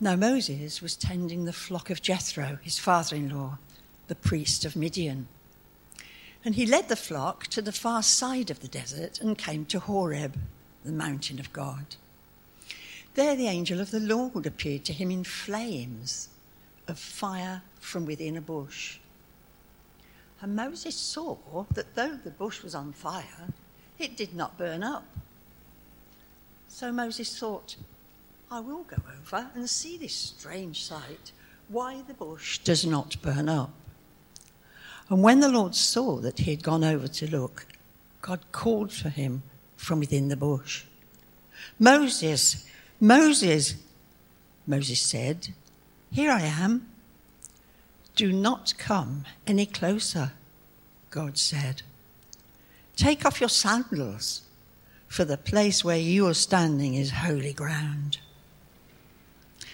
Now Moses was tending the flock of Jethro, his father in law, the priest of Midian. And he led the flock to the far side of the desert and came to Horeb, the mountain of God. There the angel of the Lord appeared to him in flames of fire from within a bush. And Moses saw that though the bush was on fire, it did not burn up. So Moses thought, I will go over and see this strange sight, why the bush does not burn up. And when the Lord saw that he had gone over to look, God called for him from within the bush. Moses, Moses, Moses said, Here I am. Do not come any closer, God said. Take off your sandals, for the place where you are standing is holy ground.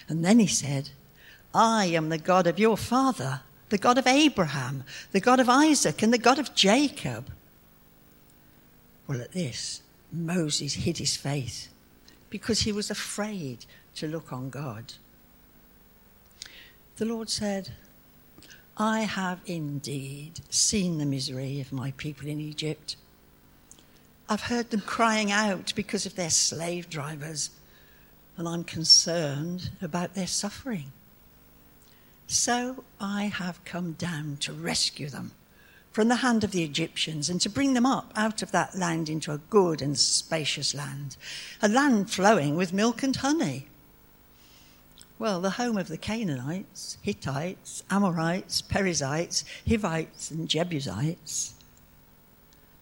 And then he said, I am the God of your father, the God of Abraham, the God of Isaac, and the God of Jacob. Well, at this, Moses hid his face because he was afraid to look on God. The Lord said, I have indeed seen the misery of my people in Egypt. I've heard them crying out because of their slave drivers and I'm concerned about their suffering. So I have come down to rescue them from the hand of the Egyptians and to bring them up out of that land into a good and spacious land, a land flowing with milk and honey. Well, the home of the Canaanites, Hittites, Amorites, Perizzites, Hivites, and Jebusites.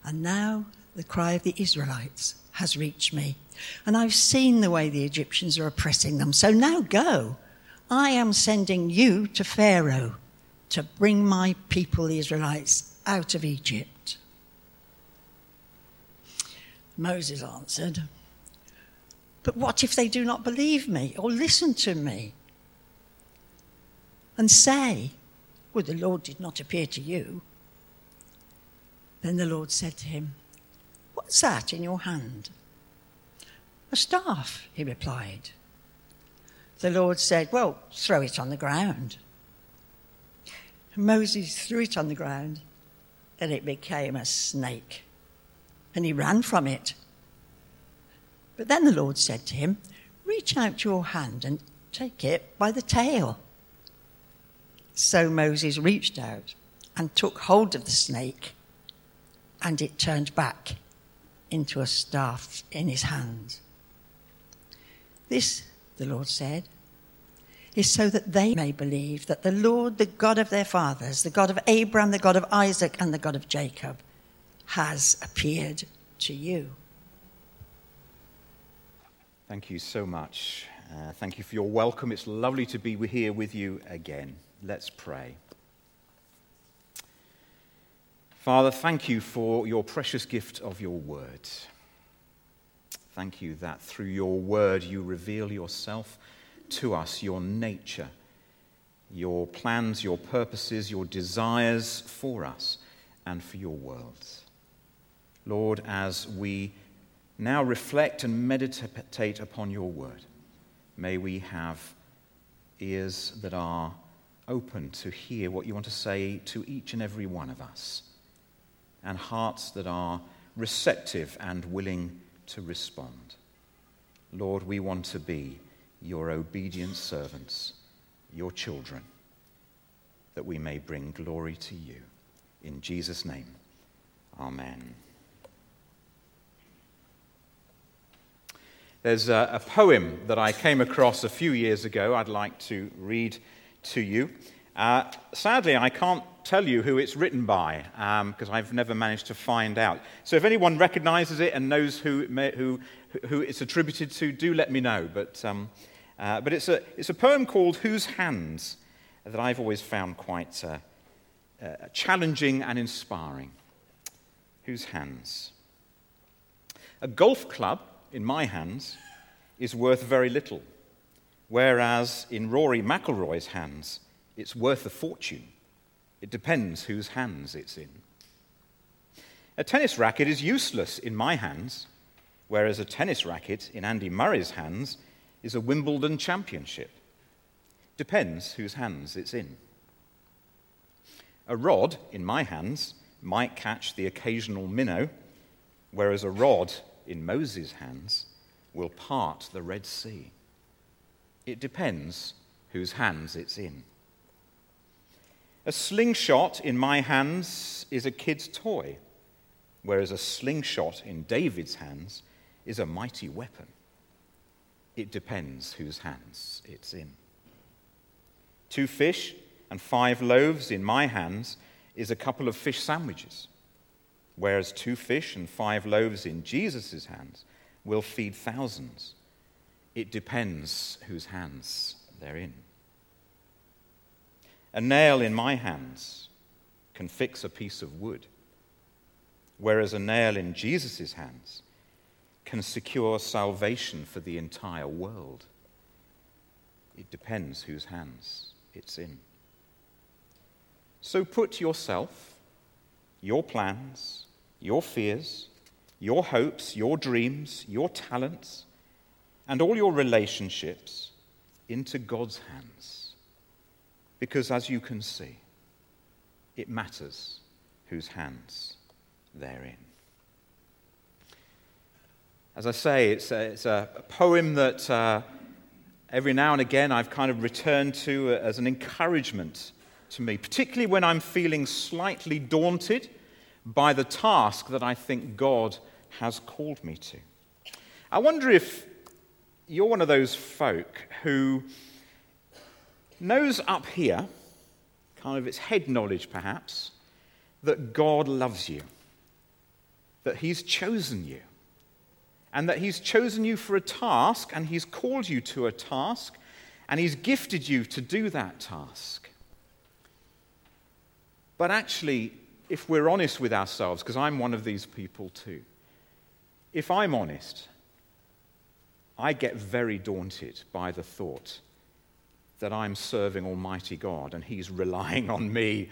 And now the cry of the Israelites has reached me and I've seen the way the Egyptians are oppressing them. So now go. I am sending you to Pharaoh to bring my people, the Israelites, out of Egypt. Moses answered, But what if they do not believe me or listen to me? And say, Well, the Lord did not appear to you. Then the Lord said to him, What's that in your hand? A staff, he replied. The Lord said, Well, throw it on the ground. Moses threw it on the ground, and it became a snake. And he ran from it. But then the Lord said to him, Reach out your hand and take it by the tail. So Moses reached out and took hold of the snake, and it turned back into a staff in his hand. This, the Lord said, is so that they may believe that the Lord, the God of their fathers, the God of Abraham, the God of Isaac, and the God of Jacob, has appeared to you. Thank you so much. Uh, thank you for your welcome. It's lovely to be here with you again. Let's pray. Father, thank you for your precious gift of your word. Thank you that through your word you reveal yourself to us, your nature, your plans, your purposes, your desires for us and for your world. Lord, as we now reflect and meditate upon your word, may we have ears that are open to hear what you want to say to each and every one of us, and hearts that are receptive and willing to respond. Lord, we want to be your obedient servants, your children, that we may bring glory to you. In Jesus' name, amen. There's a, a, poem that I came across a few years ago I'd like to read to you. Uh, sadly, I can't tell you who it's written by because um, I've never managed to find out. So if anyone recognizes it and knows who, who, who it's attributed to, do let me know. But, um, uh, but it's, a, it's a poem called Whose Hands that I've always found quite uh, uh, challenging and inspiring. Whose hands? A golf club in my hands is worth very little, whereas in Rory McIlroy's hands, it's worth a fortune. It depends whose hands it's in. A tennis racket is useless in my hands, whereas a tennis racket in Andy Murray's hands is a Wimbledon championship. Depends whose hands it's in. A rod in my hands might catch the occasional minnow, whereas a rod in Moses' hands will part the Red Sea. It depends whose hands it's in. A slingshot in my hands is a kid's toy, whereas a slingshot in David's hands is a mighty weapon. It depends whose hands it's in. Two fish and five loaves in my hands is a couple of fish sandwiches, whereas two fish and five loaves in Jesus' hands will feed thousands. It depends whose hands they're in. A nail in my hands can fix a piece of wood, whereas a nail in Jesus' hands can secure salvation for the entire world. It depends whose hands it's in. So put yourself, your plans, your fears, your hopes, your dreams, your talents, and all your relationships into God's hands. Because as you can see, it matters whose hands they're in. As I say, it's a, it's a poem that uh, every now and again I've kind of returned to as an encouragement to me, particularly when I'm feeling slightly daunted by the task that I think God has called me to. I wonder if you're one of those folk who knows up here, kind of its head knowledge perhaps, that God loves you, that He's chosen you, and that He's chosen you for a task, and He's called you to a task, and He's gifted you to do that task. But actually, if we're honest with ourselves, because I'm one of these people too, if I'm honest, I get very daunted by the thought that I'm serving Almighty God and He's relying on me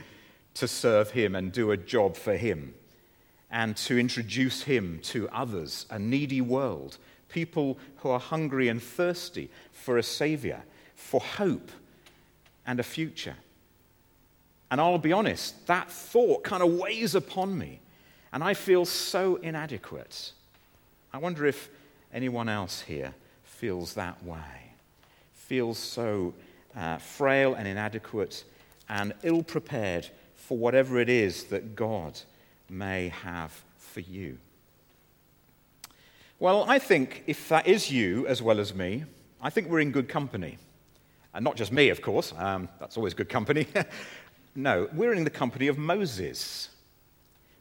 to serve Him and do a job for Him and to introduce Him to others, a needy world, people who are hungry and thirsty for a Savior, for hope and a future. And I'll be honest, that thought kind of weighs upon me, and I feel so inadequate. I wonder if anyone else here feels that way, feels so uh, frail and inadequate and ill prepared for whatever it is that God may have for you. Well, I think if that is you as well as me, I think we're in good company. And not just me, of course, um, that's always good company. no, we're in the company of Moses.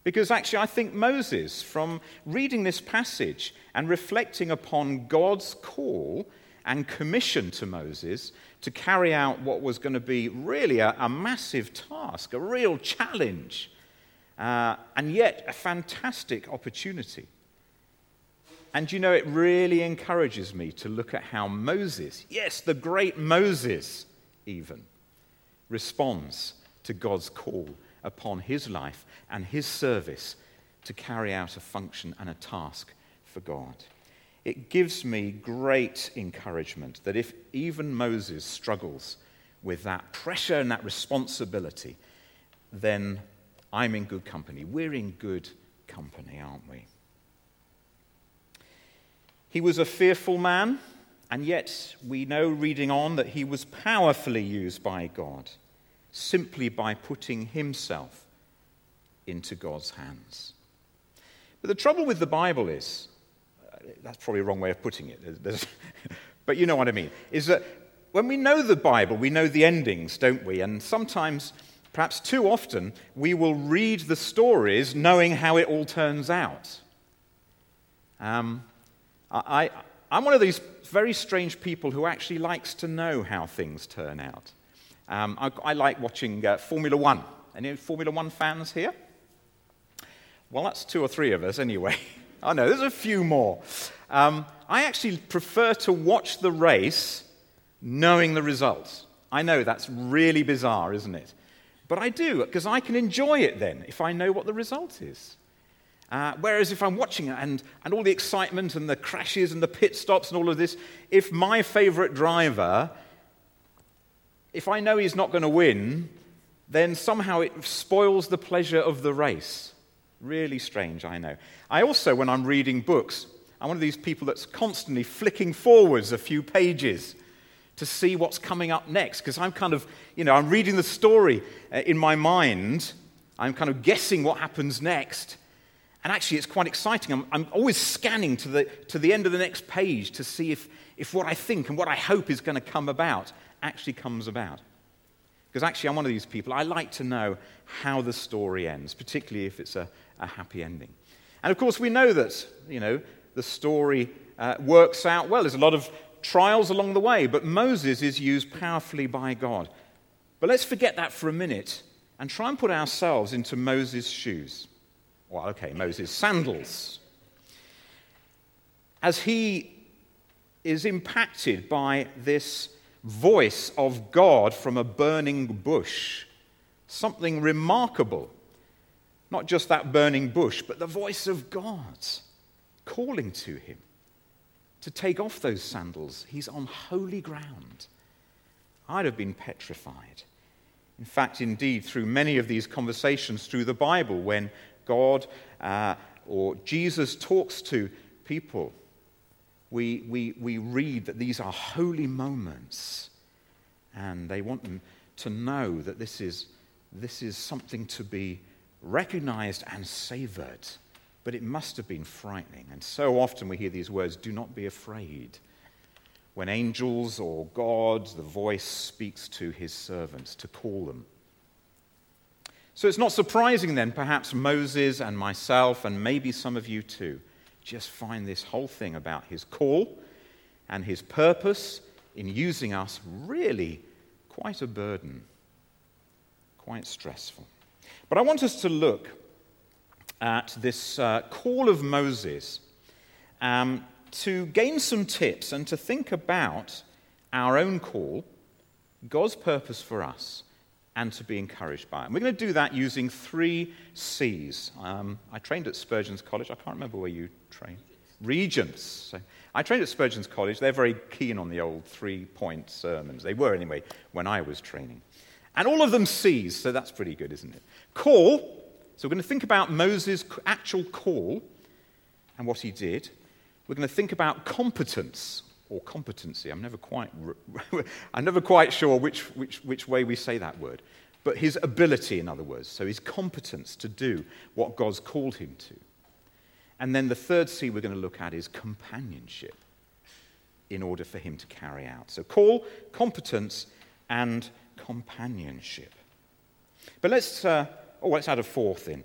Because actually, I think Moses, from reading this passage and reflecting upon God's call and commission to Moses to carry out what was going to be really a, a massive task, a real challenge, uh, and yet a fantastic opportunity. And you know, it really encourages me to look at how Moses, yes, the great Moses, even, responds to God's call upon his life and his service to carry out a function and a task for God. It gives me great encouragement that if even Moses struggles with that pressure and that responsibility, then I'm in good company. We're in good company, aren't we? He was a fearful man, and yet we know reading on that he was powerfully used by God simply by putting himself into God's hands. But the trouble with the Bible is, that's probably a wrong way of putting it, but you know what I mean, is that when we know the Bible, we know the endings, don't we? And sometimes, perhaps too often, we will read the stories knowing how it all turns out. Um, I, I'm one of these very strange people who actually likes to know how things turn out. Um, I, I, like watching uh, Formula One. Any Formula One fans here? Well, that's two or three of us anyway. I know, there's a few more. Um, I actually prefer to watch the race knowing the results. I know that's really bizarre, isn't it? But I do, because I can enjoy it then if I know what the result is. Uh, whereas if I'm watching it and, and all the excitement and the crashes and the pit stops and all of this, if my favorite driver if I know he's not going to win, then somehow it spoils the pleasure of the race. Really strange, I know. I also, when I'm reading books, I'm one of these people that's constantly flicking forwards a few pages to see what's coming up next because I'm kind of, you know, I'm reading the story uh, in my mind. I'm kind of guessing what happens next. And actually, it's quite exciting. I'm, I'm always scanning to the, to the end of the next page to see if, if what I think and what I hope is going to come about actually comes about. Because actually, I'm one of these people, I like to know how the story ends, particularly if it's a, a happy ending. And of course, we know that, you know, the story uh, works out well. There's a lot of trials along the way, but Moses is used powerfully by God. But let's forget that for a minute and try and put ourselves into Moses' shoes. Well, okay, Moses' sandals. As he is impacted by this voice of God from a burning bush. Something remarkable. Not just that burning bush, but the voice of God calling to him to take off those sandals. He's on holy ground. I'd have been petrified. In fact, indeed, through many of these conversations through the Bible, when God uh, or Jesus talks to people, we, we, we read that these are holy moments. And they want them to know that this is, this is something to be recognized and savored. But it must have been frightening. And so often we hear these words do not be afraid. When angels or God, the voice speaks to his servants to call them. So it's not surprising then, perhaps Moses and myself, and maybe some of you too, just find this whole thing about his call and his purpose in using us really quite a burden, quite stressful. But I want us to look at this uh, call of Moses um, to gain some tips and to think about our own call, God's purpose for us, and to be encouraged by it. And we're going to do that using three C's. Um, I trained at Spurgeon's College. I can't remember where you trained. Regents. So I trained at Spurgeon's College. They're very keen on the old three point sermons. They were, anyway, when I was training. And all of them C's, so that's pretty good, isn't it? Call. So we're going to think about Moses' actual call and what he did. We're going to think about competence or competency. I'm never quite, I'm never quite sure which, which, which way we say that word. But his ability, in other words, so his competence to do what God's called him to. And then the third C we're going to look at is companionship in order for him to carry out. So call, competence, and companionship. But let's, uh, oh, let's add a fourth in.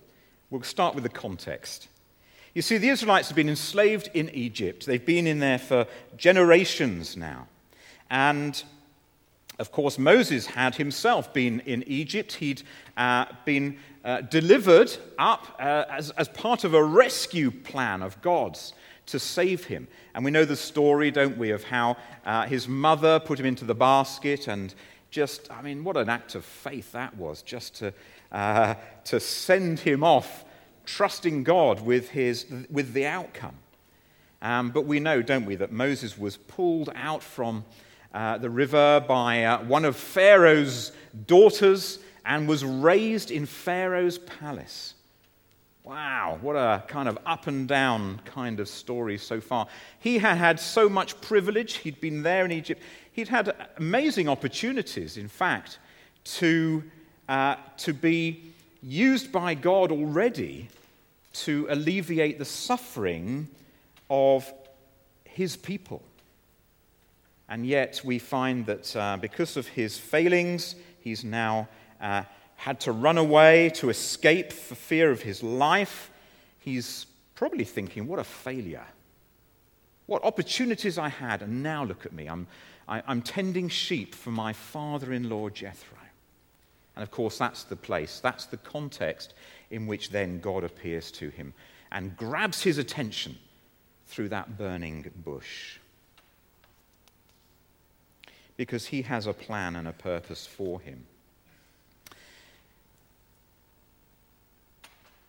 We'll start with the context. You see, the Israelites have been enslaved in Egypt. They've been in there for generations now. And of course, Moses had himself been in Egypt. He'd uh, been uh, delivered up uh, as, as part of a rescue plan of God's to save him. And we know the story, don't we, of how uh, his mother put him into the basket and just, I mean, what an act of faith that was, just to, uh, to send him off trusting God with, his, with the outcome. Um, but we know, don't we, that Moses was pulled out from uh, the river by uh, one of Pharaoh's daughters and was raised in Pharaoh's palace. Wow, what a kind of up and down kind of story so far. He had had so much privilege. He'd been there in Egypt. He'd had amazing opportunities, in fact, to, uh, to be used by God already to alleviate the suffering of his people. And yet we find that uh, because of his failings, he's now uh, had to run away to escape for fear of his life. He's probably thinking, what a failure. What opportunities I had, and now look at me. I'm, i am tending sheep for my father in law Jethro. And of course, that's the place, that's the context in which then God appears to him and grabs his attention through that burning bush. Because he has a plan and a purpose for him.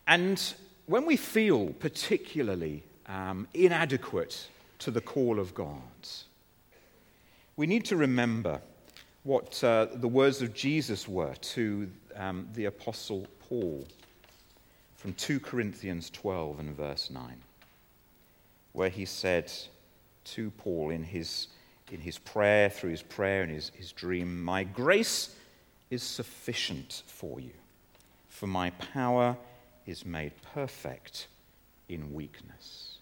And when we feel particularly um, inadequate to the call of God, we need to remember what uh, the words of Jesus were to um, the Apostle Paul from 2 Corinthians 12 and verse 9, where he said to Paul in his, in his prayer, through his prayer and his, his dream, My grace is sufficient for you, for my power is made perfect in weakness.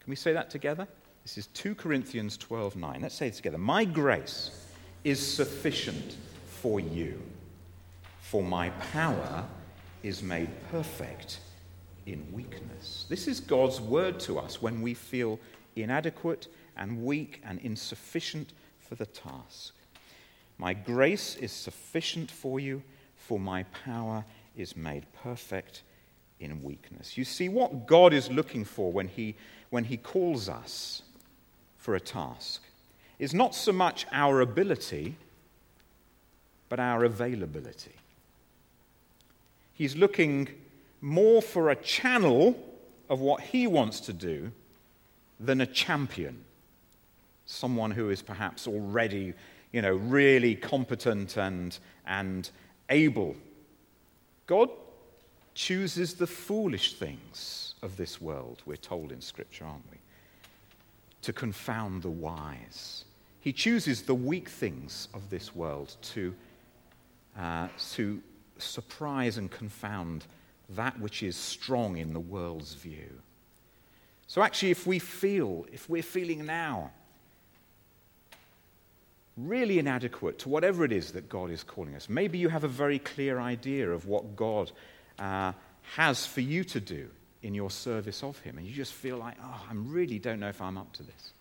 Can we say that together? This is 2 Corinthians 12 9. Let's say it together. My grace is sufficient for you, for my power is made perfect in weakness. This is God's word to us when we feel inadequate and weak and insufficient for the task. My grace is sufficient for you, for my power is made perfect in weakness. You see, what God is looking for when He, when he calls us for a task is not so much our ability, but our availability. He's looking more for a channel of what he wants to do than a champion, someone who is perhaps already, you know, really competent and, and able. God chooses the foolish things of this world, we're told in Scripture, aren't we? To confound the wise. He chooses the weak things of this world to, uh, to surprise and confound that which is strong in the world's view. So, actually, if we feel, if we're feeling now really inadequate to whatever it is that God is calling us, maybe you have a very clear idea of what God uh, has for you to do in your service of Him, and you just feel like, oh, I really don't know if I'm up to this,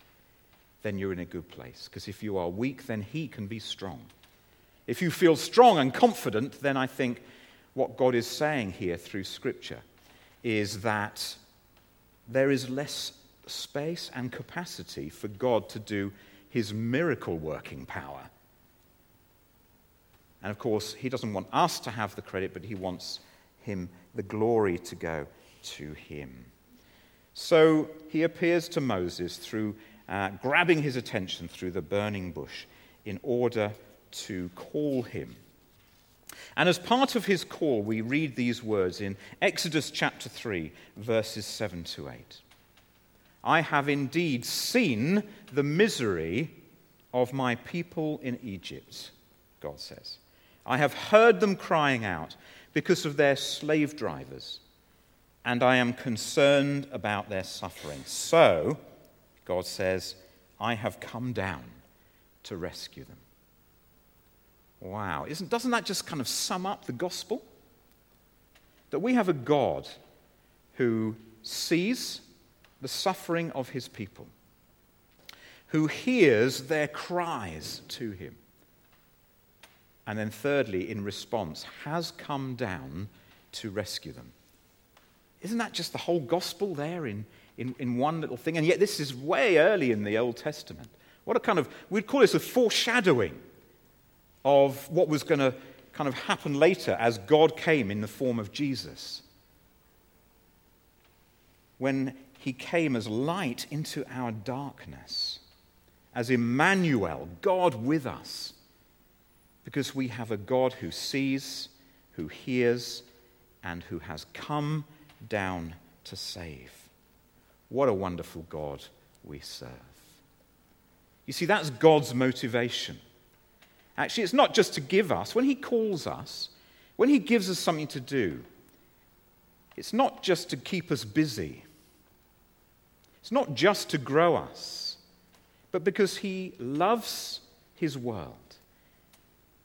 then you're in a good place. Because if you are weak, then He can be strong. If you feel strong and confident, then I think what God is saying here through Scripture is that there is less space and capacity for God to do his miracle working power. And of course, he doesn't want us to have the credit, but he wants him the glory to go to him. So he appears to Moses through uh, grabbing his attention through the burning bush in order to call him. And as part of his call, we read these words in Exodus chapter 3, verses 7 to 8. I have indeed seen the misery of my people in Egypt, God says. I have heard them crying out because of their slave drivers, and I am concerned about their suffering. So, God says, I have come down to rescue them. Wow. Isn't, doesn't that just kind of sum up the gospel? That we have a God who sees the suffering of his people, who hears their cries to him, and then, thirdly, in response, has come down to rescue them. Isn't that just the whole gospel there in, in, in one little thing? And yet, this is way early in the Old Testament. What a kind of, we'd call this a foreshadowing of what was going to kind of happen later as God came in the form of Jesus. When he came as light into our darkness, as Emmanuel, God with us, because we have a God who sees, who hears, and who has come down to save. What a wonderful God we serve. You see, that's God's motivation. Actually, it's not just to give us. When He calls us, when He gives us something to do, it's not just to keep us busy. It's not just to grow us, but because He loves His world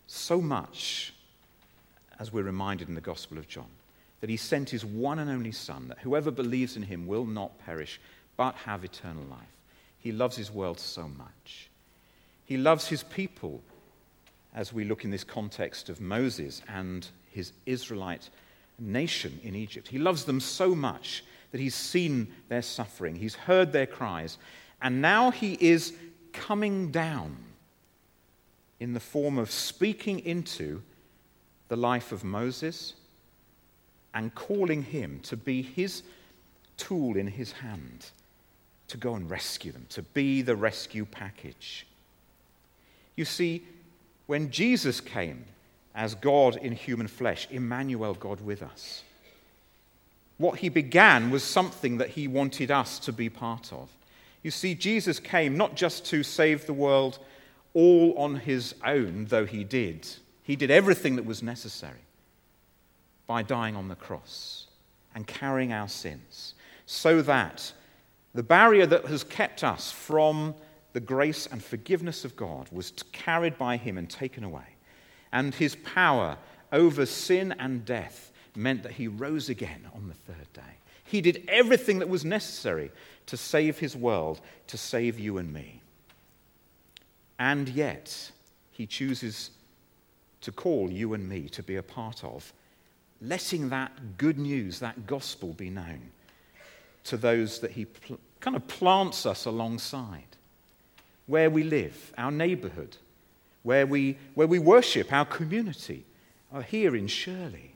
so much, as we're reminded in the Gospel of John, that He sent His one and only Son, that whoever believes in Him will not perish, but have eternal life. He loves His world so much. He loves His people as we look in this context of Moses and his Israelite nation in Egypt. He loves them so much that he's seen their suffering, he's heard their cries, and now he is coming down in the form of speaking into the life of Moses and calling him to be his tool in his hand to go and rescue them, to be the rescue package. You see, when Jesus came as God in human flesh, Emmanuel, God with us. What he began was something that he wanted us to be part of. You see, Jesus came not just to save the world all on his own, though he did. He did everything that was necessary by dying on the cross and carrying our sins, so that the barrier that has kept us from the grace and forgiveness of God was carried by him and taken away. And his power over sin and death meant that he rose again on the third day. He did everything that was necessary to save his world, to save you and me. And yet, he chooses to call you and me to be a part of, letting that good news, that gospel be known to those that he pl- kind of plants us alongside where we live, our neighborhood, where we, where we worship, our community, are here in Shirley,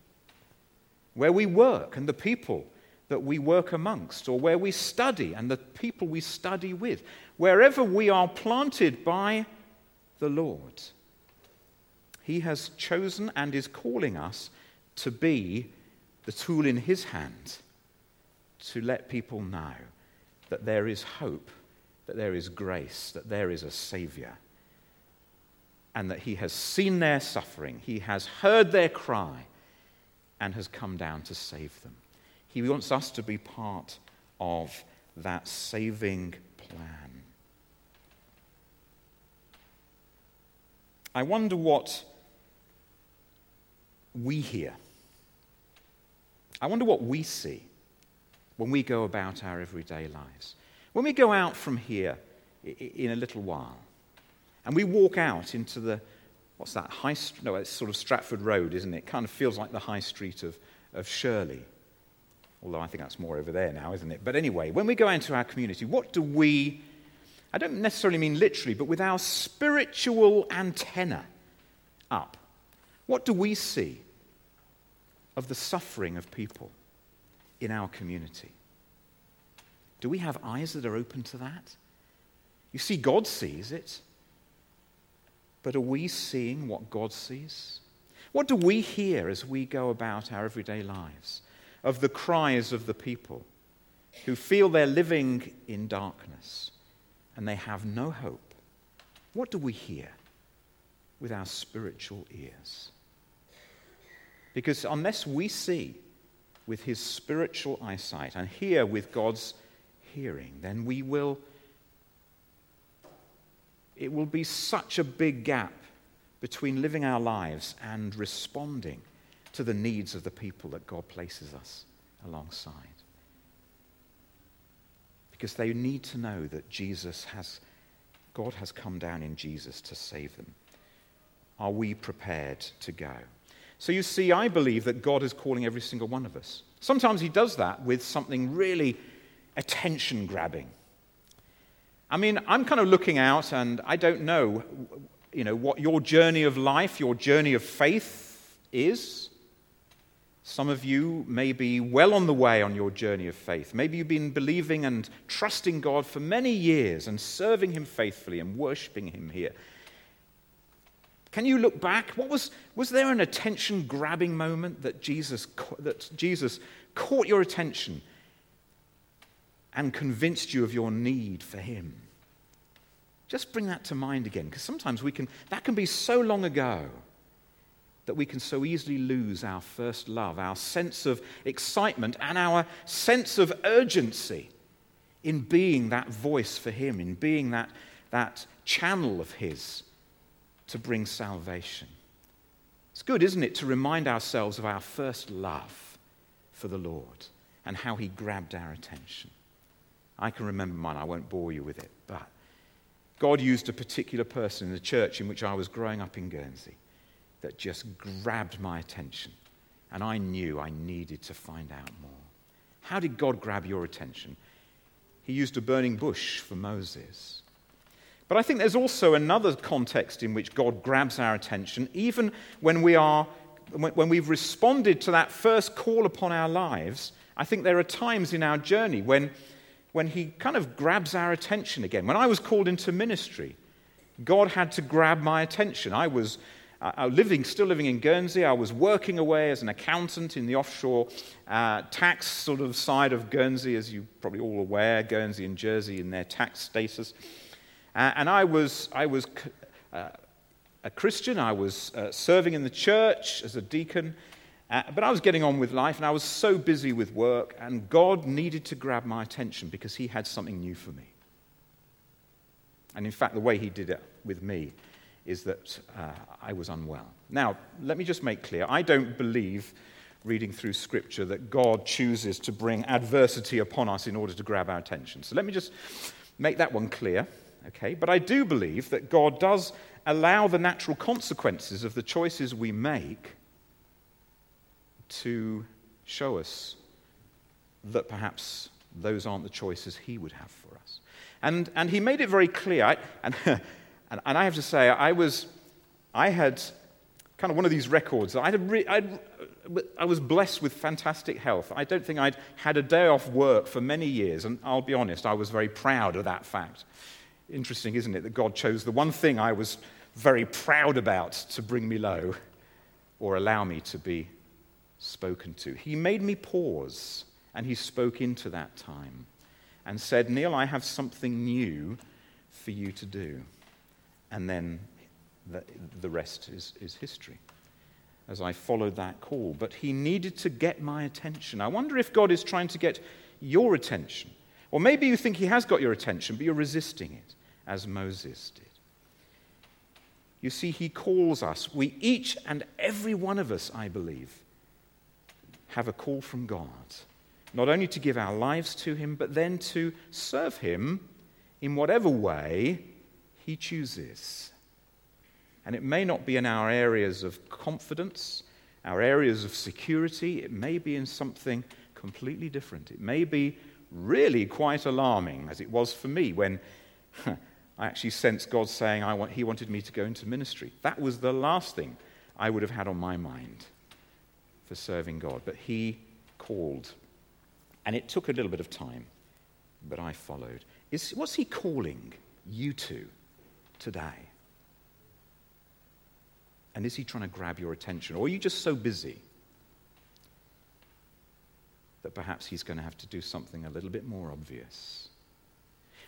where we work and the people that we work amongst, or where we study and the people we study with, wherever we are planted by the Lord. He has chosen and is calling us to be the tool in His hand to let people know that there is hope that there is grace, that there is a Savior, and that He has seen their suffering, He has heard their cry, and has come down to save them. He wants us to be part of that saving plan. I wonder what we hear. I wonder what we see when we go about our everyday lives. When we go out from here in a little while, and we walk out into the, what's that, high, street no, it's sort of Stratford Road, isn't it? it kind of feels like the high street of, of Shirley. Although I think that's more over there now, isn't it? But anyway, when we go into our community, what do we, I don't necessarily mean literally, but with our spiritual antenna up, what do we see of the suffering of people in our community? Do we have eyes that are open to that? You see, God sees it. But are we seeing what God sees? What do we hear as we go about our everyday lives of the cries of the people who feel they're living in darkness and they have no hope? What do we hear with our spiritual ears? Because unless we see with his spiritual eyesight and hear with God's hearing, then we will, it will be such a big gap between living our lives and responding to the needs of the people that God places us alongside. Because they need to know that Jesus has, God has come down in Jesus to save them. Are we prepared to go? So you see, I believe that God is calling every single one of us. Sometimes He does that with something really attention grabbing. I mean, I'm kind of looking out and I don't know, you know, what your journey of life, your journey of faith is. Some of you may be well on the way on your journey of faith. Maybe you've been believing and trusting God for many years and serving Him faithfully and worshiping Him here. Can you look back? What was, was there an attention grabbing moment that Jesus, that Jesus caught your attention and convinced you of your need for Him. Just bring that to mind again, because sometimes we can, that can be so long ago that we can so easily lose our first love, our sense of excitement, and our sense of urgency in being that voice for Him, in being that, that channel of His to bring salvation. It's good, isn't it, to remind ourselves of our first love for the Lord and how He grabbed our attention. I can remember mine. I won't bore you with it. But God used a particular person in the church in which I was growing up in Guernsey that just grabbed my attention. And I knew I needed to find out more. How did God grab your attention? He used a burning bush for Moses. But I think there's also another context in which God grabs our attention, even when, we are, when we've responded to that first call upon our lives. I think there are times in our journey when when he kind of grabs our attention again. When I was called into ministry God had to grab my attention. I was uh, living, still living in Guernsey. I was working away as an accountant in the offshore uh, tax sort of side of Guernsey, as you're probably all aware, Guernsey and Jersey in their tax status. And I was, I was uh, a Christian. I was uh, serving in the church as a deacon. Uh, but I was getting on with life, and I was so busy with work, and God needed to grab my attention because He had something new for me. And in fact, the way He did it with me is that uh, I was unwell. Now, let me just make clear I don't believe, reading through Scripture, that God chooses to bring adversity upon us in order to grab our attention. So let me just make that one clear, okay? But I do believe that God does allow the natural consequences of the choices we make to show us that perhaps those aren't the choices He would have for us. And, and He made it very clear. I, and And, and I have to say, I was, I had kind of one of these records. I, re- I was blessed with fantastic health. I don't think I'd had a day off work for many years, and I'll be honest, I was very proud of that fact. Interesting, isn't it, that God chose the one thing I was very proud about to bring me low or allow me to be spoken to. He made me pause, and He spoke into that time and said, Neil, I have something new for you to do and then the, the rest is, is history as I followed that call. But he needed to get my attention. I wonder if God is trying to get your attention. Or maybe you think he has got your attention, but you're resisting it, as Moses did. You see, he calls us. We each and every one of us, I believe, have a call from God. Not only to give our lives to him, but then to serve him in whatever way he chooses. And it may not be in our areas of confidence, our areas of security. It may be in something completely different. It may be really quite alarming, as it was for me when I actually sensed God saying I want, He wanted me to go into ministry. That was the last thing I would have had on my mind for serving God. But He called. And it took a little bit of time, but I followed. Is, what's He calling you to? today? And is he trying to grab your attention? Or are you just so busy that perhaps he's going to have to do something a little bit more obvious?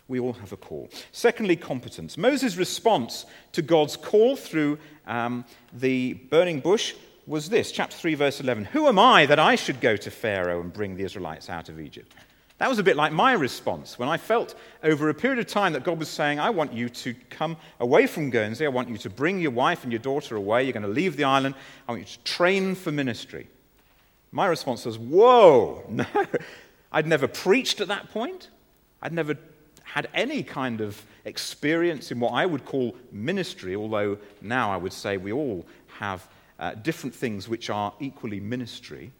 We all have a call. Secondly, competence. Moses' response to God's call through um, the burning bush was this chapter 3, verse 11 Who am I that I should go to Pharaoh and bring the Israelites out of Egypt? That was a bit like my response when I felt over a period of time that God was saying, I want you to come away from Guernsey. I want you to bring your wife and your daughter away. You're going to leave the island. I want you to train for ministry. My response was, Whoa, no. I'd never preached at that point. I'd never had any kind of experience in what I would call ministry, although now I would say we all have uh, different things which are equally ministry.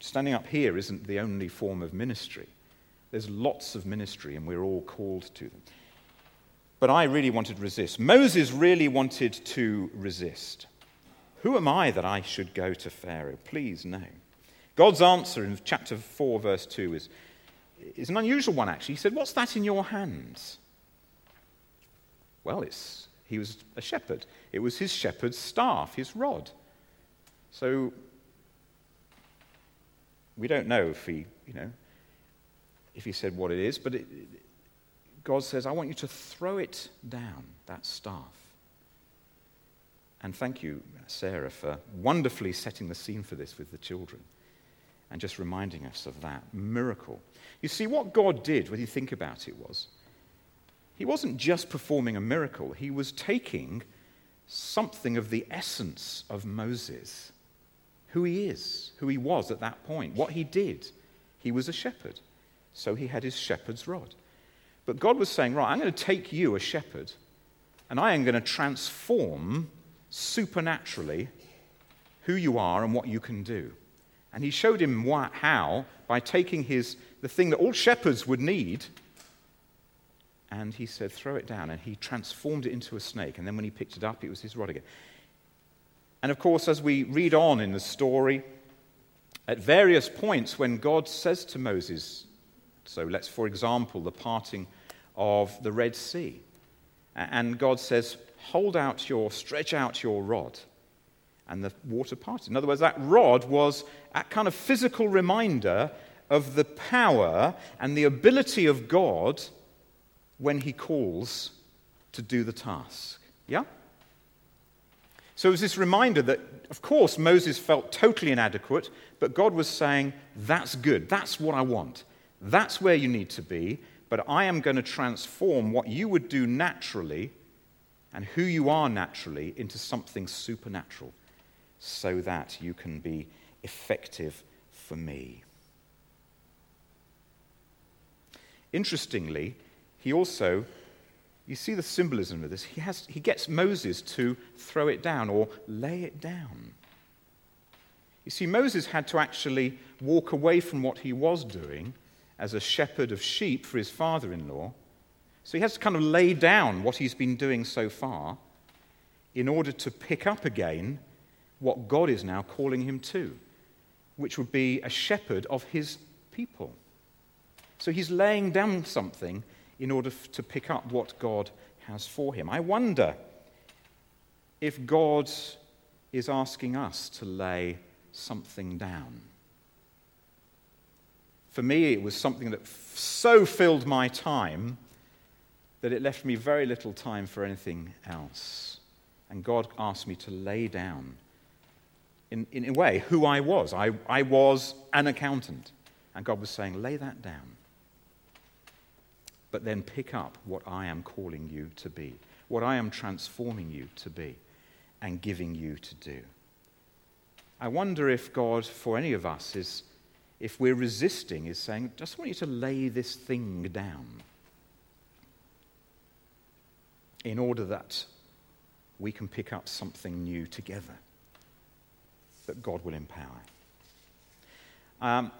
Standing up here isn't the only form of ministry. There's lots of ministry, and we're all called to them. But I really wanted to resist. Moses really wanted to resist. Who am I that I should go to Pharaoh? Please, no. God's answer in chapter 4, verse 2 is, is an unusual one, actually. He said, What's that in your hands? Well, it's, he was a shepherd. It was his shepherd's staff, his rod. So we don't know if he, you know, if he said what it is, but it, God says, I want you to throw it down, that staff. And thank you, Sarah, for wonderfully setting the scene for this with the children and just reminding us of that miracle. You see, what God did, when you think about it, was he wasn't just performing a miracle, he was taking something of the essence of Moses who he is, who he was at that point, what he did. He was a shepherd, so he had his shepherd's rod. But God was saying, Right, I'm going to take you, a shepherd, and I am going to transform supernaturally who you are and what you can do. And he showed him what, how by taking his, the thing that all shepherds would need, and he said, Throw it down. And he transformed it into a snake. And then when he picked it up, it was his rod again. And of course, as we read on in the story, at various points when God says to Moses, so let's, for example, the parting of the Red Sea, And God says, Hold out your, stretch out your rod. And the water parted. In other words, that rod was a kind of physical reminder of the power and the ability of God when he calls to do the task. Yeah? So it was this reminder that, of course, Moses felt totally inadequate, but God was saying, That's good. That's what I want. That's where you need to be. But I am going to transform what you would do naturally and who you are naturally into something supernatural so that you can be effective for me. Interestingly, he also, you see the symbolism of this, he, has, he gets Moses to throw it down or lay it down. You see, Moses had to actually walk away from what he was doing as a shepherd of sheep for his father in law. So he has to kind of lay down what he's been doing so far in order to pick up again what God is now calling him to, which would be a shepherd of his people. So he's laying down something in order to pick up what God has for him. I wonder if God is asking us to lay something down. For me, it was something that so filled my time that it left me very little time for anything else. And God asked me to lay down, in, in a way, who I was. I, I was an accountant. And God was saying, lay that down but then pick up what I am calling you to be, what I am transforming you to be, and giving you to do. I wonder if God, for any of us, is, if we're resisting, is saying, I just want you to lay this thing down in order that we can pick up something new together that God will empower. Um,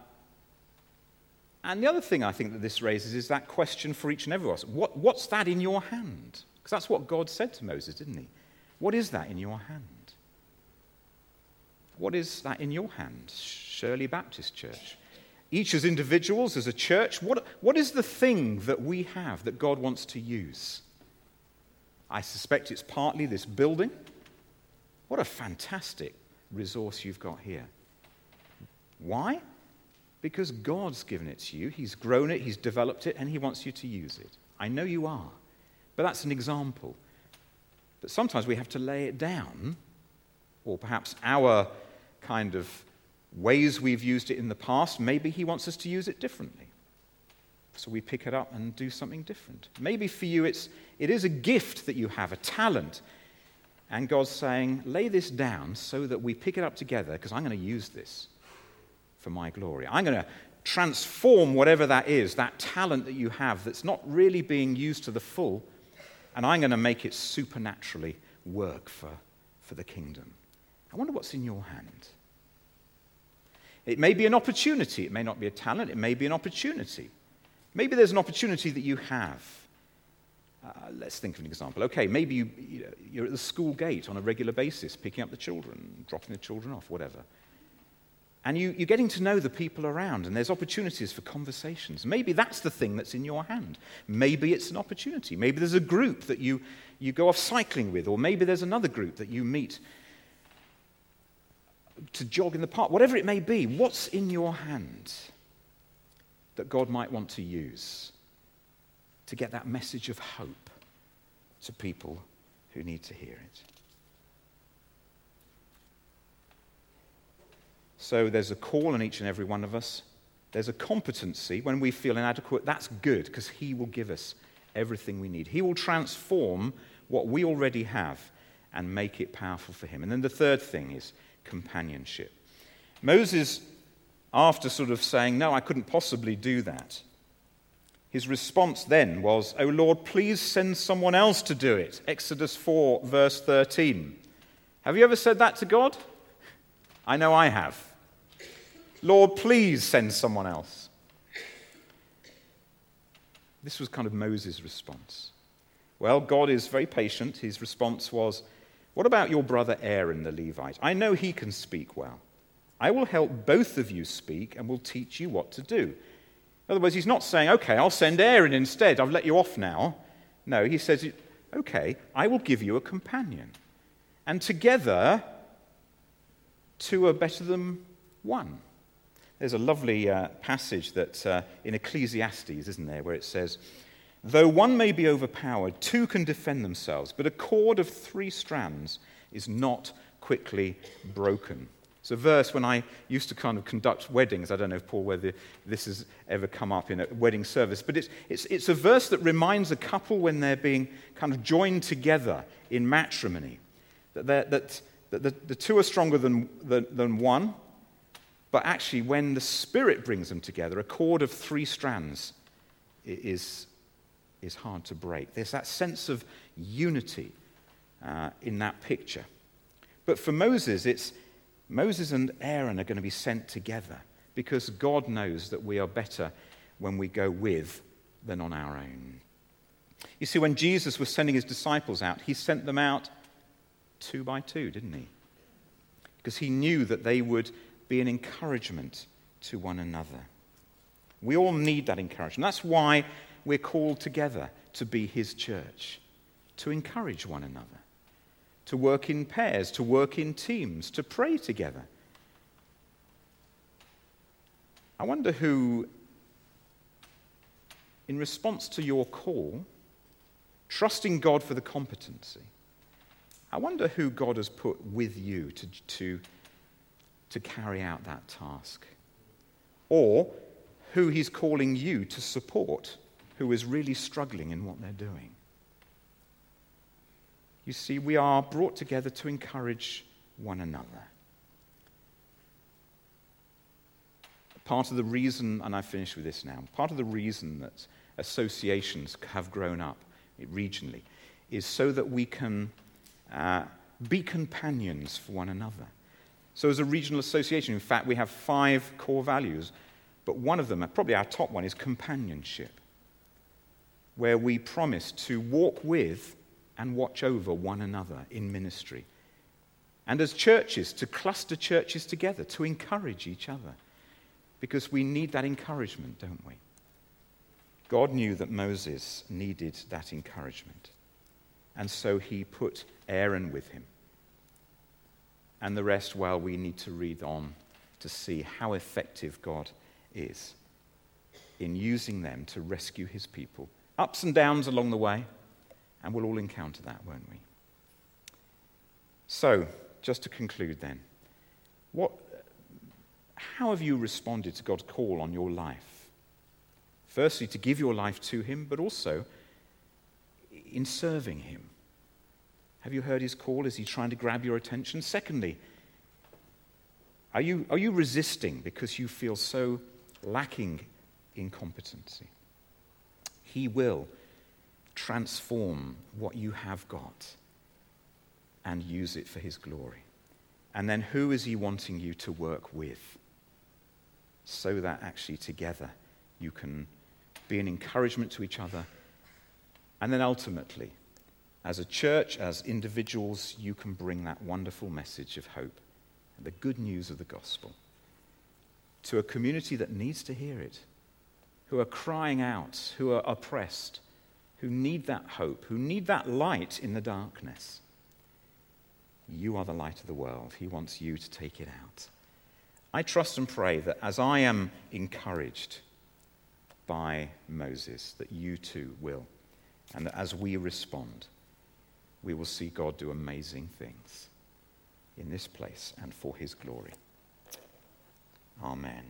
and the other thing I think that this raises is that question for each and every one of us what, What's that in your hand? Because that's what God said to Moses, didn't he? What is that in your hand? What is that in your hand, Shirley Baptist Church? Each as individuals, as a church, what, what is the thing that we have that God wants to use? I suspect it's partly this building. What a fantastic resource you've got here. Why? Because God's given it to you. He's grown it, He's developed it, and He wants you to use it. I know you are. But that's an example. But sometimes we have to lay it down, or perhaps our kind of ways we've used it in the past, maybe He wants us to use it differently. So we pick it up and do something different. Maybe for you, it's, it is a gift that you have, a talent. And God's saying, lay this down so that we pick it up together because I'm going to use this for my glory. I'm going to transform whatever that is, that talent that you have that's not really being used to the full, and I'm going to make it supernaturally work for, for the kingdom. I wonder what's in your hand. It may be an opportunity. It may not be a talent. It may be an opportunity. Maybe there's an opportunity that you have. Uh, let's think of an example. Okay, maybe you, you're at the school gate on a regular basis, picking up the children, dropping the children off, whatever. And you, are getting to know the people around, and there's opportunities for conversations. Maybe that's the thing that's in your hand. Maybe it's an opportunity. Maybe there's a group that you, you go off cycling with, or maybe there's another group that you meet to jog in the park. Whatever it may be, what's in your hand that God might want to use to get that message of hope to people who need to hear it? So there's a call on each and every one of us. There's a competency. When we feel inadequate, that's good because He will give us everything we need. He will transform what we already have and make it powerful for Him. And then the third thing is companionship. Moses, after sort of saying, No, I couldn't possibly do that, his response then was, Oh Lord, please send someone else to do it. Exodus 4, verse 13. Have you ever said that to God? I know I have. Lord, please send someone else. This was kind of Moses' response. Well, God is very patient. His response was, What about your brother Aaron the Levite? I know he can speak well. I will help both of you speak and will teach you what to do. In other words, he's not saying, Okay, I'll send Aaron instead. I've let you off now. No, he says, okay, I will give you a companion. And together, two are better than one. There's a lovely uh, passage that uh, in Ecclesiastes, isn't there, where it says, Though one may be overpowered, two can defend themselves, but a cord of three strands is not quickly broken. It's a verse when I used to kind of conduct weddings. I don't know, if Paul, whether this has ever come up in a wedding service, but it's, it's, it's a verse that reminds a couple when they're being kind of joined together in matrimony that, that, that the, the two are stronger than, than, than one, but actually, when the Spirit brings them together, a cord of three strands is, is hard to break. There's that sense of unity uh, in that picture. But for Moses, it's Moses and Aaron are going to be sent together because God knows that we are better when we go with than on our own. You see, when Jesus was sending his disciples out, he sent them out two by two, didn't he? Because he knew that they would be an encouragement to one another. We all need that encouragement. That's why we're called together to be his church, to encourage one another to work in pairs, to work in teams, to pray together. I wonder who, in response to your call, trusting God for the competency, I wonder who God has put with you to, to, to carry out that task. Or who He's calling you to support, who is really struggling in what they're doing. You see, we are brought together to encourage one another. Part of the reason, and I finish with this now, part of the reason that associations have grown up regionally is so that we can uh, be companions for one another. So, as a regional association, in fact, we have five core values, but one of them, probably our top one, is companionship, where we promise to walk with and watch over one another in ministry. And as churches, to cluster churches together, to encourage each other. Because we need that encouragement, don't we? God knew that Moses needed that encouragement. And so he put Aaron with him. And the rest, well, we need to read on to see how effective God is in using them to rescue his people. Ups and downs along the way, and we'll all encounter that, won't we? So, just to conclude then, what, how have you responded to God's call on your life? Firstly, to give your life to Him, but also in serving Him. Have you heard His call? Is He trying to grab your attention? Secondly, are you, are you resisting because you feel so lacking in competency? He will transform what you have got and use it for His glory? And then who is He wanting you to work with so that actually together you can be an encouragement to each other? And then ultimately, as a church, as individuals, you can bring that wonderful message of hope and the good news of the gospel to a community that needs to hear it, who are crying out, who are oppressed who need that hope, who need that light in the darkness. You are the light of the world. He wants you to take it out. I trust and pray that as I am encouraged by Moses, that you too will. And that as we respond, we will see God do amazing things in this place and for his glory. Amen.